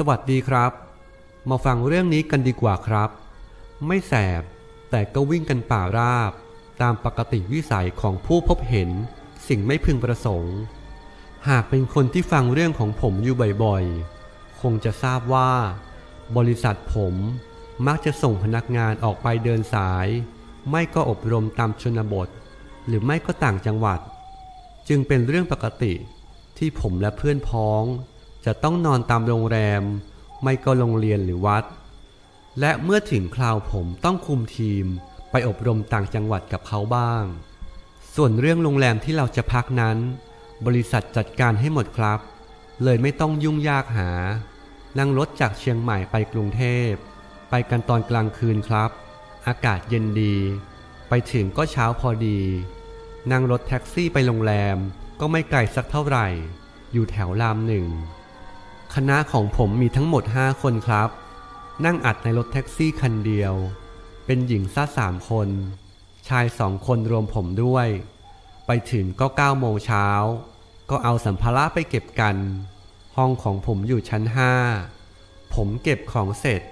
สวัสดีครับ มาฟังเรื่องนี้กันดีกว่าครับ ไม่แสบ แต่ก็วิ่งกันป่าราบ ตามปกติวิสัยของผู้พบเห็น สิ่งไม่พึงประสงค์ หากเป็นคนที่ฟังเรื่องของผมอยู่บ่อยๆ คงจะทราบว่า บริษัทผมมักจะส่งพนักงานออกไปเดินสาย ไม่ก็อบรมตามชนบท หรือไม่ก็ต่างจังหวัด จึงเป็นเรื่องปกติที่ผมและเพื่อนพ้อง จะต้องนอนตามโรงแรม ไม่ก็โรงเรียนหรือวัด และเมื่อถึงคราวผมต้องคุมทีมไปอบรมต่างจังหวัดกับเขาบ้าง ส่วนเรื่องโรงแรมที่เราจะพักนั้น บริษัทจัดการให้หมดครับ เลยไม่ต้องยุ่งยากหา นั่งรถจากเชียงใหม่ไปกรุงเทพ ไปกันตอนกลางคืนครับ อากาศเย็นดี ไปถึงก็เช้าพอดี นั่งรถแท็กซี่ไปโรงแรมก็ไม่ไกลสักเท่าไหร่ อยู่แถวรามหนึ่ง คณะของผมมีทั้งหมด5คนครับ นั่งอัดในรถแท็กซี่คันเดียว เป็นหญิงซะสามคน ชายสองคนรวมผมด้วย ไปถึงก็9โมงเช้า ก็เอาสัมภาระไปเก็บกัน ห้องของผมอยู่ชั้น5ผมเก็บของเสร็จ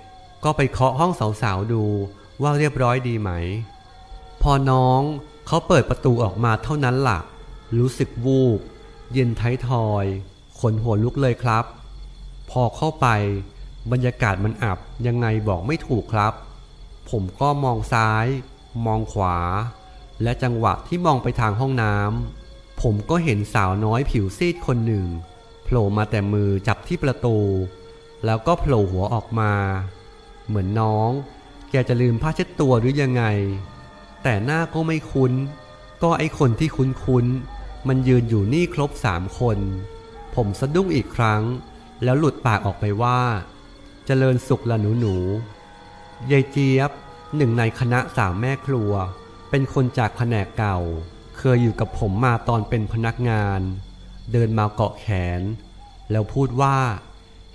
ก็ไปเคาะห้องสาวๆดูว่าเรียบร้อยดีไหม พอน้องเขาเปิดประตูออกมาเท่านั้นละ่ะ รู้สึกวูบ เย็นท้ายทอย ขนหัวลุกเลยครับ พอเข้าไปบรรยากาศมันอับยังไงบอกไม่ถูกครับ ผมก็มองซ้าย มองขวา และจังหวะที่มองไปทางห้องน้ำผมก็เห็นสาวน้อยผิวซีดคนหนึ่งโผล่มาแต่มือจับที่ประตู แล้วก็โผล่หัวออกมา เหมือนน้อง แกจะลืมผ้าเช็ดตัวหรือยังไง แต่หน้าก็ไม่คุ้น ก็ไอคนที่คุ้นๆมันยืนอยู่นี่ครบสามคน ผมสะดุ้งอีกครั้ง แล้วหลุดปากออกไปว่าเจริญสุขละหนูหนูยายเจี๊ยบหนึ่งในคณะสามแม่ครัว เป็นคนจากแผนกเก่า เคยอยู่กับผมมาตอนเป็นพนักงาน เดินมาเกาะแขน แล้วพูดว่า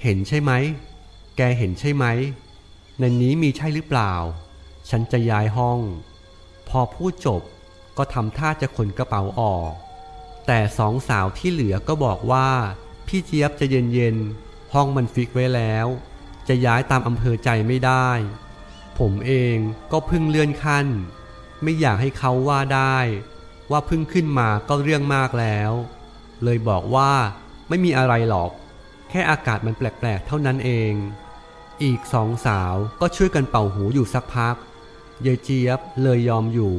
เห็นใช่ไหม แกเห็นใช่ไหม ในนี้มีใช่หรือเปล่า ฉันจะย้ายห้อง พอพูดจบก็ทำท่าจะขนกระเป๋าออก แต่สองสาวที่เหลือก็บอกว่า พี่เจี๊ยบจะเย็นๆห้องมันฟิกไว้แล้ว จะย้ายตามอำเภอใจไม่ได้ ผมเองก็เพิ่งเลื่อนขั้น ไม่อยากให้เขาว่าได้ ว่าเพิ่งขึ้นมาก็เรื่องมากแล้ว เลยบอกว่าไม่มีอะไรหรอก แค่อากาศมันแปลกๆเท่านั้นเอง อีกสองสาวก็ช่วยกันเป่าหูอยู่สักพักยายเจี๊ยบเลยยอมอยู่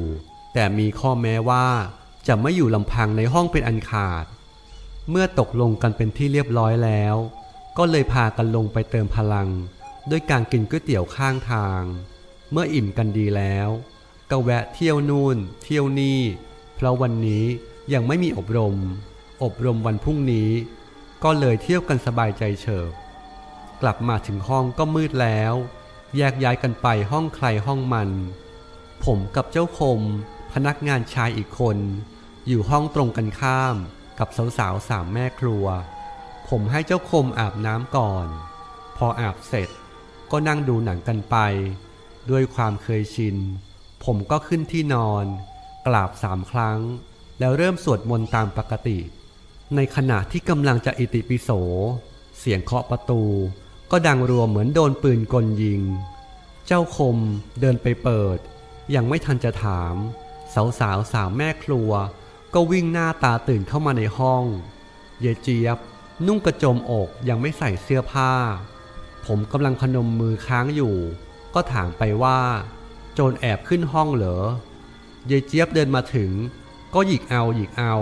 แต่มีข้อแม้ว่าจะไม่อยู่ลำพังในห้องเป็นอันขาด เมื่อตกลงกันเป็นที่เรียบร้อยแล้ว ก็เลยพากันลงไปเติมพลัง ด้วยการกินก๋วยเตี๋ยวข้างทาง เมื่ออิ่มกันดีแล้ว ก็แวะเที่ยวนู่น เที่ยวนี่ เพราะวันนี้ยังไม่มีอบรม อบรมวันพรุ่งนี้ ก็เลยเที่ยวกันสบายใจเฉิบกลับมาถึงห้องก็มืดแล้ว แยกย้ายกันไปห้องใครห้องมัน ผมกับเจ้าคม พนักงานชายอีกคน อยู่ห้องตรงกันข้าม กับสาวๆสามแม่ครัว ผมให้เจ้าคมอาบน้ำก่อน พออาบเสร็จก็นั่งดูหนังกันไป ด้วยความเคยชิน ผมก็ขึ้นที่นอน กราบสามครั้ง แล้วเริ่มสวดมนต์ตามปกติ ในขณะที่กำลังจะอิติปิโส เสียงเคาะประตู ก็ดังรัวเหมือนโดนปืนกลยิง เจ้าคมเดินไปเปิด ยังไม่ทันจะถาม สาวสาวสาวแม่ครัว ก็วิ่งหน้าตาตื่นเข้ามาในห้อง เยเจี๊ยบ นุ่งกระโจมอกยังไม่ใส่เสื้อผ้า ผมกำลังพนมมือค้างอยู่ ก็ถามไปว่า โจรแอบขึ้นห้องเหรอยายเจี๊ยบเดินมาถึง ก็หยิกเอาหยิกเอา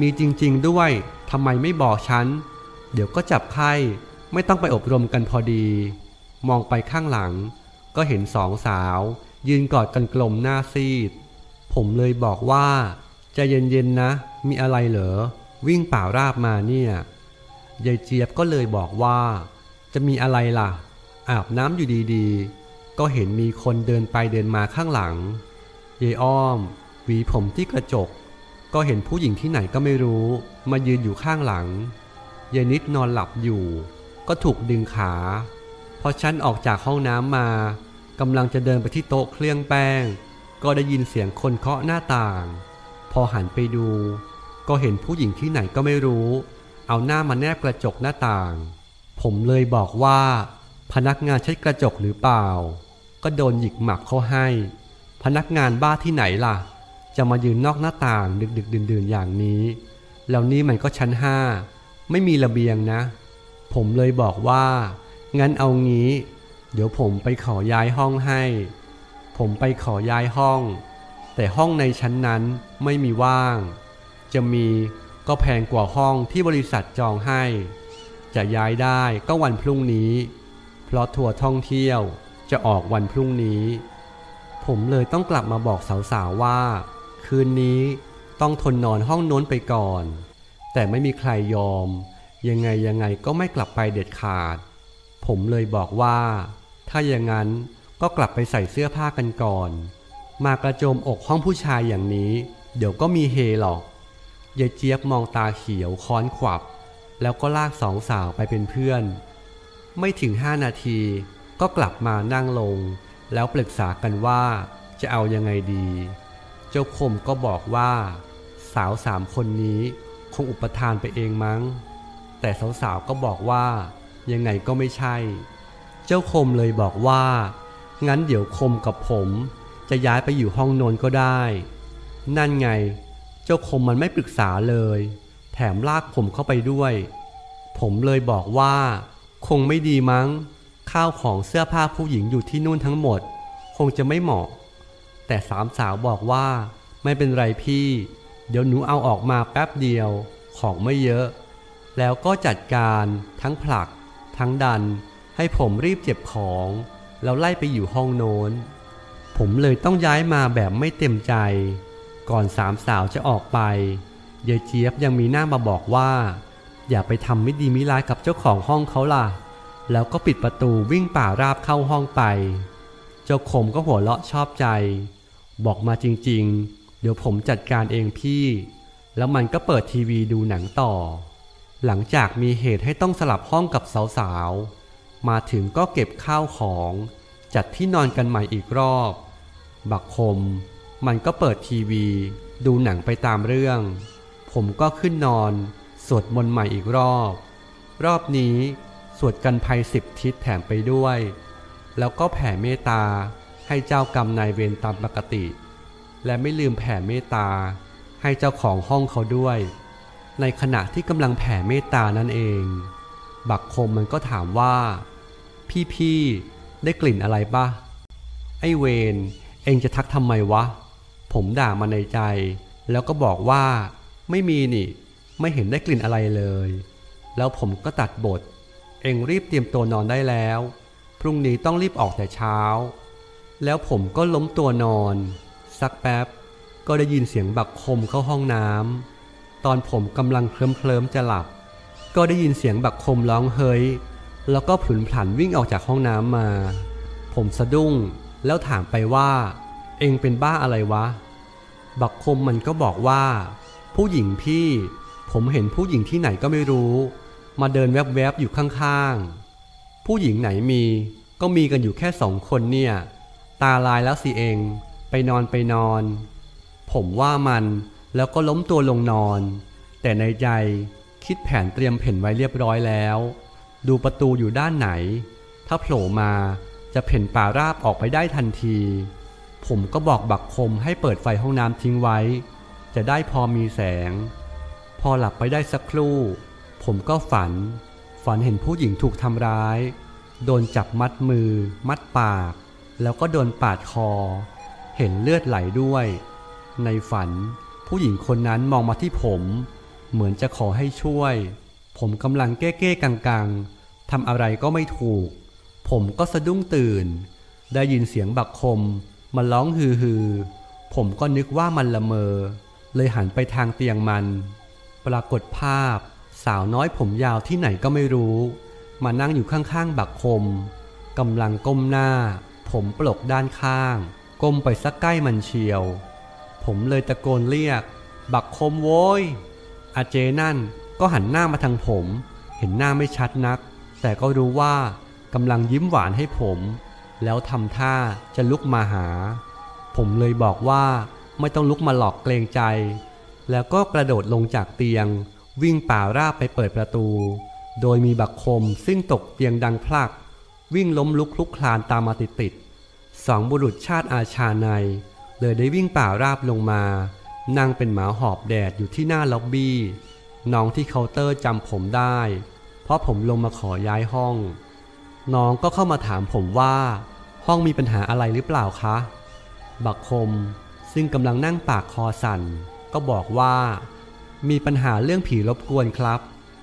มีจริง ๆ ด้วยทำไมไม่บอกฉัน เดี๋ยวก็จับไข้ไม่ต้องไปอบรมกันพอดี มองไปข้างหลัง ก็เห็นสองสาว ยืนกอดกันกลมหน้าซีด ผมเลยบอกว่า ใจะเย็นๆนะ มีอะไรเหรอ วิ่งป่าราบมาเนี่ย ยายเจี๊ยบก็เลยบอกว่า จะมีอะไรล่ะ อาบน้ำอยู่ดีๆ ก็เห็นมีคนเดินไปเดินมาข้างหลัง ยายอ้อม หวีผมที่กระจก ก็เห็นผู้หญิงที่ไหนก็ไม่รู้ มายืนอยู่ข้างหลัง ยายนิดนอนหลับอยู่ ก็ถูกดึงขาพอฉันออกจากห้องน้ำมากำลังจะเดินไปที่โต๊ะเครื่องแป้ง ก็ได้ยินเสียงคนเคาะหน้าต่าง พอหันไปดู ก็เห็นผู้หญิงที่ไหนก็ไม่รู้ เอาหน้ามาแนบกระจกหน้าต่าง ผมเลยบอกว่า พนักงานเช็ดกระจกหรือเปล่า ก็โดนหยิกหมับเขาให้ พนักงานบ้าที่ไหนล่ะ จะมายืนนอกหน้าต่างดึกดึกดื่นดื่นๆอย่างนี้ แล้วนี่มันก็ชั้นห้าไม่มีระเบียงนะ ผมเลยบอกว่า งั้นเอางี้ เดี๋ยวผมไปขอย้ายห้องให้ ผมไปขอย้ายห้อง แต่ห้องในชั้นนั้นไม่มีว่าง จะมีก็แพงกว่าห้องที่บริษัทจองให้ จะย้ายได้ก็วันพรุ่งนี้ เพราะทัวร์ท่องเที่ยวจะออกวันพรุ่งนี้ ผมเลยต้องกลับมาบอกสาวๆว่า คืนนี้ต้องทนนอนห้องโน้นไปก่อน แต่ไม่มีใครยอม ยังไงยังไงก็ไม่กลับไปเด็ดขาด ผมเลยบอกว่า ถ้าอย่างนั้นก็กลับไปใส่เสื้อผ้ากันก่อน มากระโจมอกห้องผู้ชายอย่างนี้ เดี๋ยวก็มีเฮหรอกยายเจี๊ยบมองตาเขียวค้อนขวับ แล้วก็ลากสองสาวไปเป็นเพื่อน ไม่ถึงห้านาทีก็กลับมานั่งลง แล้วปรึกษากันว่าจะเอายังไงดี เจ้าคมก็บอกว่า สาวสามคนนี้คงอุปทานไปเองมั้ง แต่สาวๆก็บอกว่า ยังไงก็ไม่ใช่ เจ้าคมเลยบอกว่า งั้นเดี๋ยวคมกับผม จะย้ายไปอยู่ห้องโนนก็ได้ นั่นไง เจ้าคมมันไม่ปรึกษาเลย แถมลากผมเข้าไปด้วย ผมเลยบอกว่า คงไม่ดีมั้ง ข้าวของเสื้อผ้าผู้หญิงอยู่ที่นู่นทั้งหมด คงจะไม่เหมาะ แต่สามสาวบอกว่า ไม่เป็นไรพี่ เดี๋ยวหนูเอาออกมาแป๊บเดียว ของไม่เยอะ แล้วก็จัดการทั้งผลัก ทั้งดัน ให้ผมรีบเจ็บของ แล้วไล่ไปอยู่ห้องโน้น ผมเลยต้องย้ายมาแบบไม่เต็มใจ ก่อนสามสาวจะออกไปยายเจี๊ยบยังมีหน้ามาบอกว่า อย่าไปทำไม่ดีไม่ร้ายกับเจ้าของห้องเขาล่ะ แล้วก็ปิดประตูวิ่งป่าราบเข้าห้องไป เจ้าขมก็หัวเราะชอบใจ บอกมาจริงๆ เดี๋ยวผมจัดการเองพี่ แล้วมันก็เปิดทีวีดูหนังต่อ หลังจากมีเหตุให้ต้องสลับห้องกับสาวๆ มาถึงก็เก็บข้าวของ จัดที่นอนกันใหม่อีกรอบ บักคม มันก็เปิดทีวี ดูหนังไปตามเรื่อง ผมก็ขึ้นนอน สวดมนต์ใหม่อีกรอบ รอบนี้สวดกันภัยสิบทิศแถมไปด้วย แล้วก็แผ่เมตตาให้เจ้ากรรมนายเวรตามปกติ และไม่ลืมแผ่เมตตาให้เจ้าของห้องเขาด้วย ในขณะที่กำลังแผ่เมตตานั่นเอง บักคมมันก็ถามว่า พี่ๆ ได้กลิ่นอะไรปะไอเวนเองจะทักทำไมวะ ผมด่ามาในใจ แล้วก็บอกว่า ไม่มีนี่ ไม่เห็นได้กลิ่นอะไรเลย แล้วผมก็ตัดบท เองรีบเตรียมตัวนอนได้แล้ว พรุ่งนี้ต้องรีบออกแต่เช้า แล้วผมก็ล้มตัวนอน สักแป๊บ ก็ได้ยินเสียงบักคมเข้าห้องน้ำตอนผมกำลังเคลิ้มเคลิมๆจะหลับ ก็ได้ยินเสียงบักคมร้องเฮ้ย แล้วก็ผุนผันวิ่งออกจากห้องน้ำมา ผมสะดุ้งแล้วถามไปว่า เองเป็นบ้าอะไรวะ บักคมมันก็บอกว่า ผู้หญิงพี่ ผมเห็นผู้หญิงที่ไหนก็ไม่รู้ มาเดินแวบๆอยู่ข้างๆ ผู้หญิงไหนมีก็มีกันอยู่แค่สองคนเนี่ย ตาลายแล้วสิเองไปนอนไปนอน ผมว่ามันแล้วก็ล้มตัวลงนอน แต่ในใจคิดแผนเตรียมเพ่นไว้เรียบร้อยแล้ว ดูประตูอยู่ด้านไหน ถ้าโผล่มาจะเพ่นป่าราบออกไปได้ทันที ผมก็บอกบักคมให้เปิดไฟห้องน้ำทิ้งไว้ จะได้พอมีแสง พอหลับไปได้สักครู่ ผมก็ฝัน ฝันเห็นผู้หญิงถูกทำร้าย โดนจับมัดมือ มัดปาก แล้วก็โดนปาดคอ เห็นเลือดไหลด้วย ในฝันผู้หญิงคนนั้นมองมาที่ผม เหมือนจะขอให้ช่วย ผมกำลังเก้เก้กังกัง ทำอะไรก็ไม่ถูก ผมก็สะดุ้งตื่น ได้ยินเสียงบักคม มันร้องฮือฮือ ผมก็นึกว่ามันละเมอ เลยหันไปทางเตียงมัน ปรากฏภาพ สาวน้อยผมยาวที่ไหนก็ไม่รู้ มานั่งอยู่ข้างๆบักคมกำลังก้มหน้า ผมปลกด้านข้าง ก้มไปสักใกล้มันเชียว ผมเลยตะโกนเรียก บักคมโว้ยอาเจนั่นก็หันหน้ามาทางผม เห็นหน้าไม่ชัดนัก แต่ก็รู้ว่ากำลังยิ้มหวานให้ผม แล้วทำท่าจะลุกมาหา ผมเลยบอกว่าไม่ต้องลุกมาหลอกเกรงใจ แล้วก็กระโดดลงจากเตียง วิ่งป่าราบไปเปิดประตู โดยมีบักคมซึ่งตกเตียงดังพลัก วิ่งล้มลุกคลุกคลานตามมาติดติดสองบุรุษชาติอาชาใน เลยได้วิ่งป่าราบลงมา นั่งเป็นหมาหอบแดดอยู่ที่หน้าล็อบบี้ น้องที่เคาน์เตอร์จำผมได้ ราะผมลงมาขอย้ายห้อง น้องก็เข้ามาถามผมว่า ห้องมีปัญหาอะไรหรือเปล่าคะ บักคม ซึ่งกำลังนั่งปากคอสั่น ก็บอกว่า มีปัญหาเรื่องผีรบกวนครับ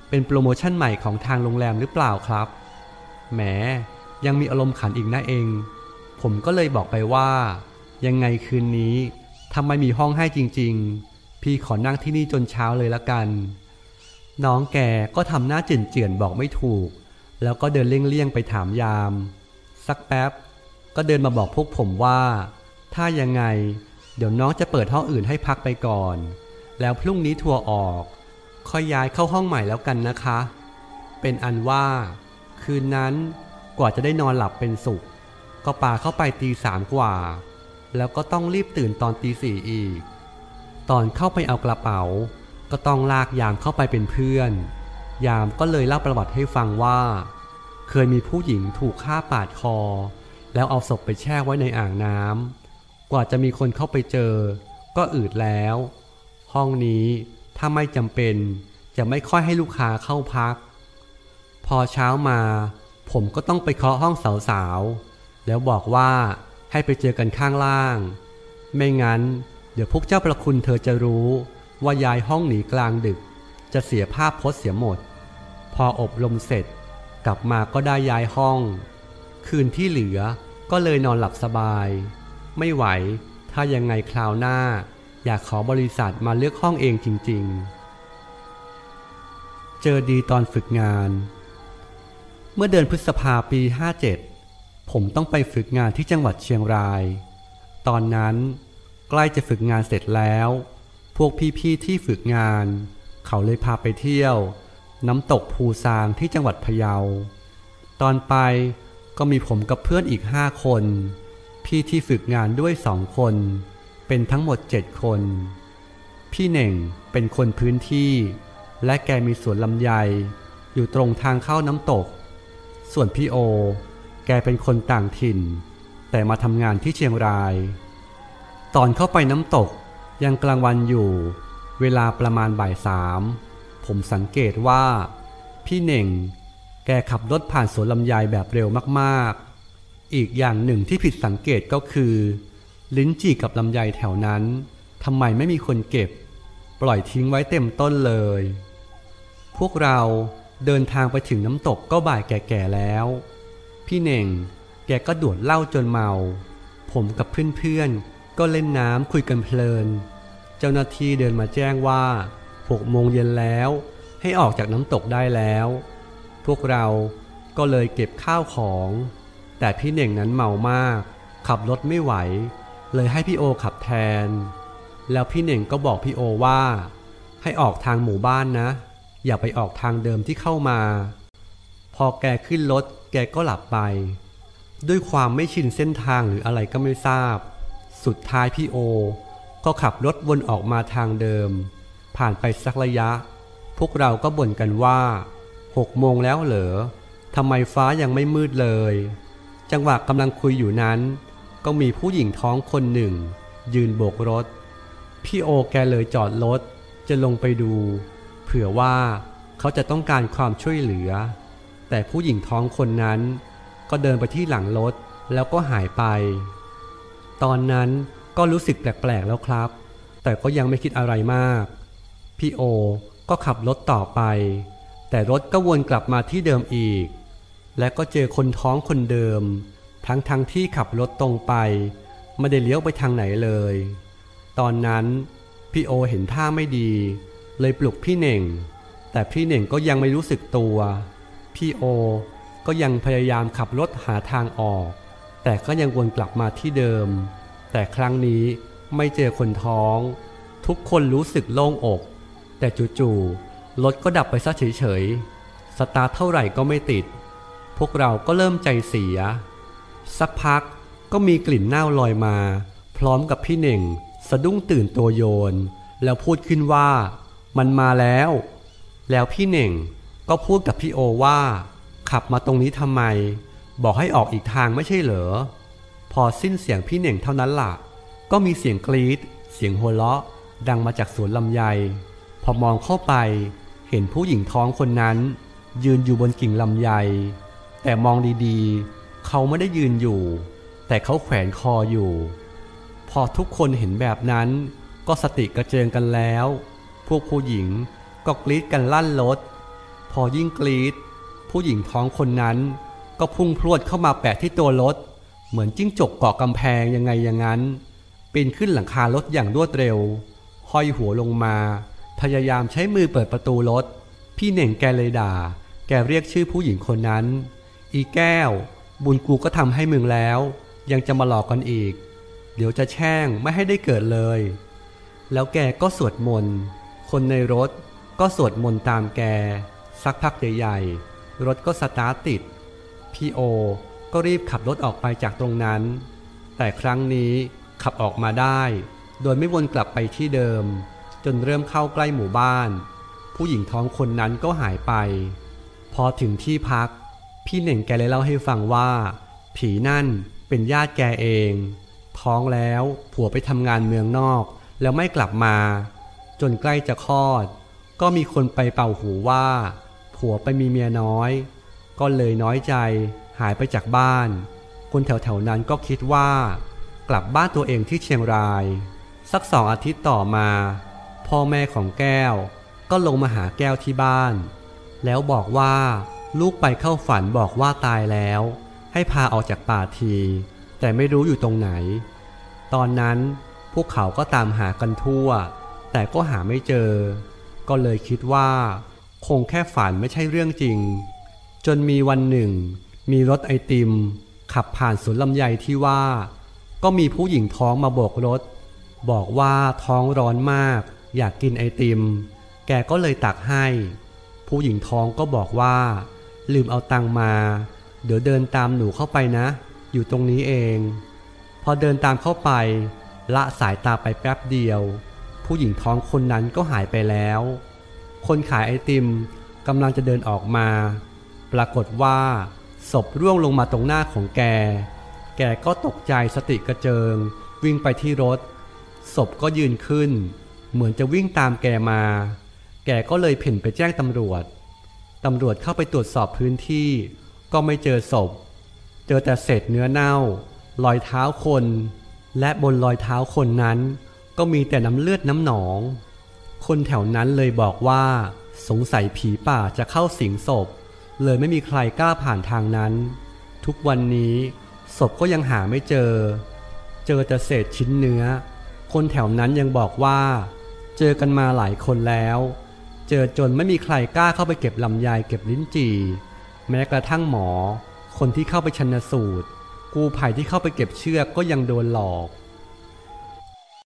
เป็นโปรโมชั่นใหม่ของทางโรงแรมหรือเปล่าครับ แหม ยังมีอารมณ์ขันอีกนะเอง ผมก็เลยบอกไปว่า ยังไงคืนนี้ทำไมมีห้องให้จริง ๆ พี่ขอนั่งที่นี่จนเช้าเลยละกัน น้องแกก็ทำหน้าจืนเจือนบอกไม่ถูก แล้วก็เดินเลี่ยงๆไปถามยาม สักแป๊บ ก็เดินมาบอกพวกผมว่า ถ้ายังไง เดี๋ยวน้องจะเปิดห้องอื่นให้พักไปก่อน แล้วพรุ่งนี้ทัวร์ออก ค่อยย้ายเข้าห้องใหม่แล้วกันนะคะ เป็นอันว่า คืนนั้นกว่าจะได้นอนหลับเป็นสุข ก็ป่าเข้าไปตีสามกว่า แล้วก็ต้องรีบตื่นตอนตีสี่อีก ตอนเข้าไปเอากระเป๋า ก็ต้องลากยามเข้าไปเป็นเพื่อน ยามก็เลยเล่าประวัติให้ฟังว่า เคยมีผู้หญิงถูกฆ่าปาดคอ แล้วเอาศพไปแช่ไว้ในอ่างน้ำกว่าจะมีคนเข้าไปเจอ ก็อืดแล้ว ห้องนี้ถ้าไม่จำเป็นจะไม่ค่อยให้ลูกค้าเข้าพัก พอเช้ามา ผมก็ต้องไปเคาะห้องสาวๆแล้วบอกว่าให้ไปเจอกันข้างล่าง ไม่งั้น เดี๋ยวพวกเจ้าประคุณเธอจะรู้ ว่าย้ายห้องหนีกลางดึก จะเสียภาพพจน์เสียหมด พออบรมเสร็จ กลับมาก็ได้ย้ายห้อง คืนที่เหลือก็เลยนอนหลับสบาย ไม่ไหว ถ้ายังไงคราวหน้า อยากขอบริษัทมาเลือกห้องเองจริง ๆ เจอดีตอนฝึกงาน เมื่อเดือนพฤษภาปี 57 ผมต้องไปฝึกงานที่จังหวัดเชียงราย ตอนนั้นใกล้จะฝึกงานเสร็จแล้ว พวกพี่ๆที่ฝึกงาน เขาเลยพาไปเที่ยว น้ำตกภูซางที่จังหวัดพะเยา ตอนไปก็มีผมกับเพื่อนอีกห้าคน พี่ที่ฝึกงานด้วยสองคน เป็นทั้งหมดเจ็ดคน พี่เหน่งเป็นคนพื้นที่ และแกมีสวนลำไย อยู่ตรงทางเข้าน้ำตก ส่วนพี่โอ แกเป็นคนต่างถิ่น แต่มาทำงานที่เชียงราย ตอนเข้าไปน้ำตก ยังกลางวันอยู่ เวลาประมาณบ่ายสามผมสังเกตว่า พี่เหน่ง แกขับรถผ่านสวนลำไยแบบเร็วมากๆ อีกอย่างหนึ่งที่ผิดสังเกตก็คือ ลิ้นจี่กับลำไยแถวนั้นทำไมไม่มีคนเก็บ ปล่อยทิ้งไว้เต็มต้นเลย พวกเราเดินทางไปถึงน้ำตกก็บ่ายแก่ๆแล้ว พี่เน่ง แกก็ดวดเหล้าจนเมา ผมกับเพื่อนๆ ก็เล่นน้ำคุยกันเพลิน เจ้าหน้าที่เดินมาแจ้งว่าหกโมงเย็นแล้วให้ออกจากน้ำตกได้แล้ว พวกเราก็เลยเก็บข้าวของ แต่พี่เน่งนั้นเมามาก ขับรถไม่ไหว เลยให้พี่โอขับแทน แล้วพี่เน่งก็บอกพี่โอว่า ให้ออกทางหมู่บ้านนะ อย่าไปออกทางเดิมที่เข้ามา พอแกขึ้นรถแกก็หลับไป ด้วยความไม่ชินเส้นทางหรืออะไรก็ไม่ทราบ สุดท้ายพี่โอ ก็ขับรถวนออกมาทางเดิม ผ่านไปสักระยะ พวกเราก็บ่นกันว่าหกโมงแล้วเหรอทำไมฟ้ายังไม่มืดเลย จังหวะกำลังคุยอยู่นั้น ก็มีผู้หญิงท้องคนหนึ่ง ยืนโบกรถ พี่โอแกเลยจอดรถ จะลงไปดู เผื่อว่าเขาจะต้องการความช่วยเหลือ แต่ผู้หญิงท้องคนนั้น ก็เดินไปที่หลังรถแล้วก็หายไป ตอนนั้นก็รู้สึกแปลกๆแล้วครับ แต่ก็ยังไม่คิดอะไรมาก พี่โอก็ขับรถต่อไป แต่รถก็วนกลับมาที่เดิมอีก และก็เจอคนท้องคนเดิม ทั้งทั้งที่ขับรถตรงไป ไม่ได้เลี้ยวไปทางไหนเลย ตอนนั้นพี่โอเห็นท่าไม่ดี เลยปลุกพี่เน่ง แต่พี่เน่งก็ยังไม่รู้สึกตัว พี่โอก็ยังพยายามขับรถหาทางออก แต่ก็ยังวนกลับมาที่เดิม แต่ครั้งนี้ไม่เจอคนท้อง ทุกคนรู้สึกโล่งอก แต่จู่ๆรถก็ดับไปซะเฉยๆ สตาร์ทเท่าไหร่ก็ไม่ติด พวกเราก็เริ่มใจเสีย สักพักก็มีกลิ่นเน่าลอยมา พร้อมกับพี่เน่ง สะดุ้งตื่นตัวโยน แล้วพูดขึ้นว่า มันมาแล้ว แล้วพี่เน่งก็พูดกับพี่โอว่า ขับมาตรงนี้ทำไม บอกให้ออกอีกทางไม่ใช่เหรอ พอสิ้นเสียงพี่เหน่งเท่านั้นล่ะ ก็มีเสียงกรีด เสียงหัวเราะ ดังมาจากสวนลำไย พอมองเข้าไป เห็นผู้หญิงท้องคนนั้น ยืนอยู่บนกิ่งลำไย แต่มองดีๆ เขาไม่ได้ยืนอยู่ แต่เขาแขวนคออยู่ พอทุกคนเห็นแบบนั้น ก็สติกระเจิงกันแล้ว พวกผู้หญิงก็กรีดกันลั่นรถพอยิ่งกรีด ผู้หญิงท้องคนนั้น ก็พุ่งพรวดเข้ามาแปะที่ตัวรถ เหมือนจิ้งจกเกาะกำแพงยังไงอย่างนั้นปีนขึ้นหลังคารถอย่างรวดเร็ว ห้อยหัวลงมา พยายามใช้มือเปิดประตูรถ พี่เหน่งแกเลยด่า แกเรียกชื่อผู้หญิงคนนั้น อีแก้ว บุญกูก็ทำให้มึงแล้ว ยังจะมาหลอกกันอีก เดี๋ยวจะแช่งไม่ให้ได้เกิดเลย แล้วแกก็สวดมนต์ คนในรถก็สวดมนต์ตามแก สักพักใหญ่ๆรถก็สตาร์ทติด พี่โอ ก็รีบขับรถออกไปจากตรงนั้น แต่ครั้งนี้ขับออกมาได้ โดยไม่วนกลับไปที่เดิม จนเริ่มเข้าใกล้หมู่บ้าน ผู้หญิงท้องคนนั้นก็หายไป พอถึงที่พัก พี่เหน่งแกเลยเล่าให้ฟังว่า ผีนั่นเป็นญาติแกเอง ท้องแล้วผัวไปทำงานเมืองนอก แล้วไม่กลับมา จนใกล้จะคลอด ก็มีคนไปเป่าหูว่า ผัวไปมีเมียน้อย ก็เลยน้อยใจหายไปจากบ้าน คนแถวๆนั้นก็คิดว่า กลับบ้านตัวเองที่เชียงราย สักสองอาทิตย์ต่อมา พ่อแม่ของแก้ว ก็ลงมาหาแก้วที่บ้าน แล้วบอกว่าลูกไปเข้าฝันบอกว่าตายแล้ว ให้พาออกจากป่าที แต่ไม่รู้อยู่ตรงไหน ตอนนั้นพวกเขาก็ตามหากันทั่ว แต่ก็หาไม่เจอ ก็เลยคิดว่า คงแค่ฝันไม่ใช่เรื่องจริง จนมีวันหนึ่ง มีรถไอติม ขับผ่านสวนลำไยที่ว่า ก็มีผู้หญิงท้องมาโบกรถ บอกว่าท้องร้อนมาก อยากกินไอติม แกก็เลยตักให้ ผู้หญิงท้องก็บอกว่า ลืมเอาตังมา เดี๋ยวเดินตามหนูเข้าไปนะ อยู่ตรงนี้เอง พอเดินตามเข้าไป ละสายตาไปแป๊บเดียว ผู้หญิงท้องคนนั้นก็หายไปแล้ว คนขายไอติมกำลังจะเดินออกมา ปรากฏว่า ศพร่วงลงมาตรงหน้าของแก แกก็ตกใจสติกระเจิง วิ่งไปที่รถ ศพก็ยืนขึ้น เหมือนจะวิ่งตามแกมา แกก็เลยเพ่นไปแจ้งตำรวจ ตำรวจเข้าไปตรวจสอบพื้นที่ ก็ไม่เจอศพ เจอแต่เศษเนื้อเน่า รอยเท้าคน และบนรอยเท้าคนนั้น ก็มีแต่น้ำเลือดน้ำหนอง คนแถวนั้นเลยบอกว่า สงสัยผีป่าจะเข้าสิงศพ เลยไม่มีใครกล้าผ่านทางนั้น ทุกวันนี้ศพก็ยังหาไม่เจอ เจอแต่เศษชิ้นเนื้อ คนแถวนั้นยังบอกว่า เจอกันมาหลายคนแล้ว เจอจนไม่มีใครกล้าเข้าไปเก็บลำไยเก็บลิ้นจี่ แม้กระทั่งหมอ คนที่เข้าไปชันสูตร กูภัยที่เข้าไปเก็บเชือกก็ยังโดนหลอก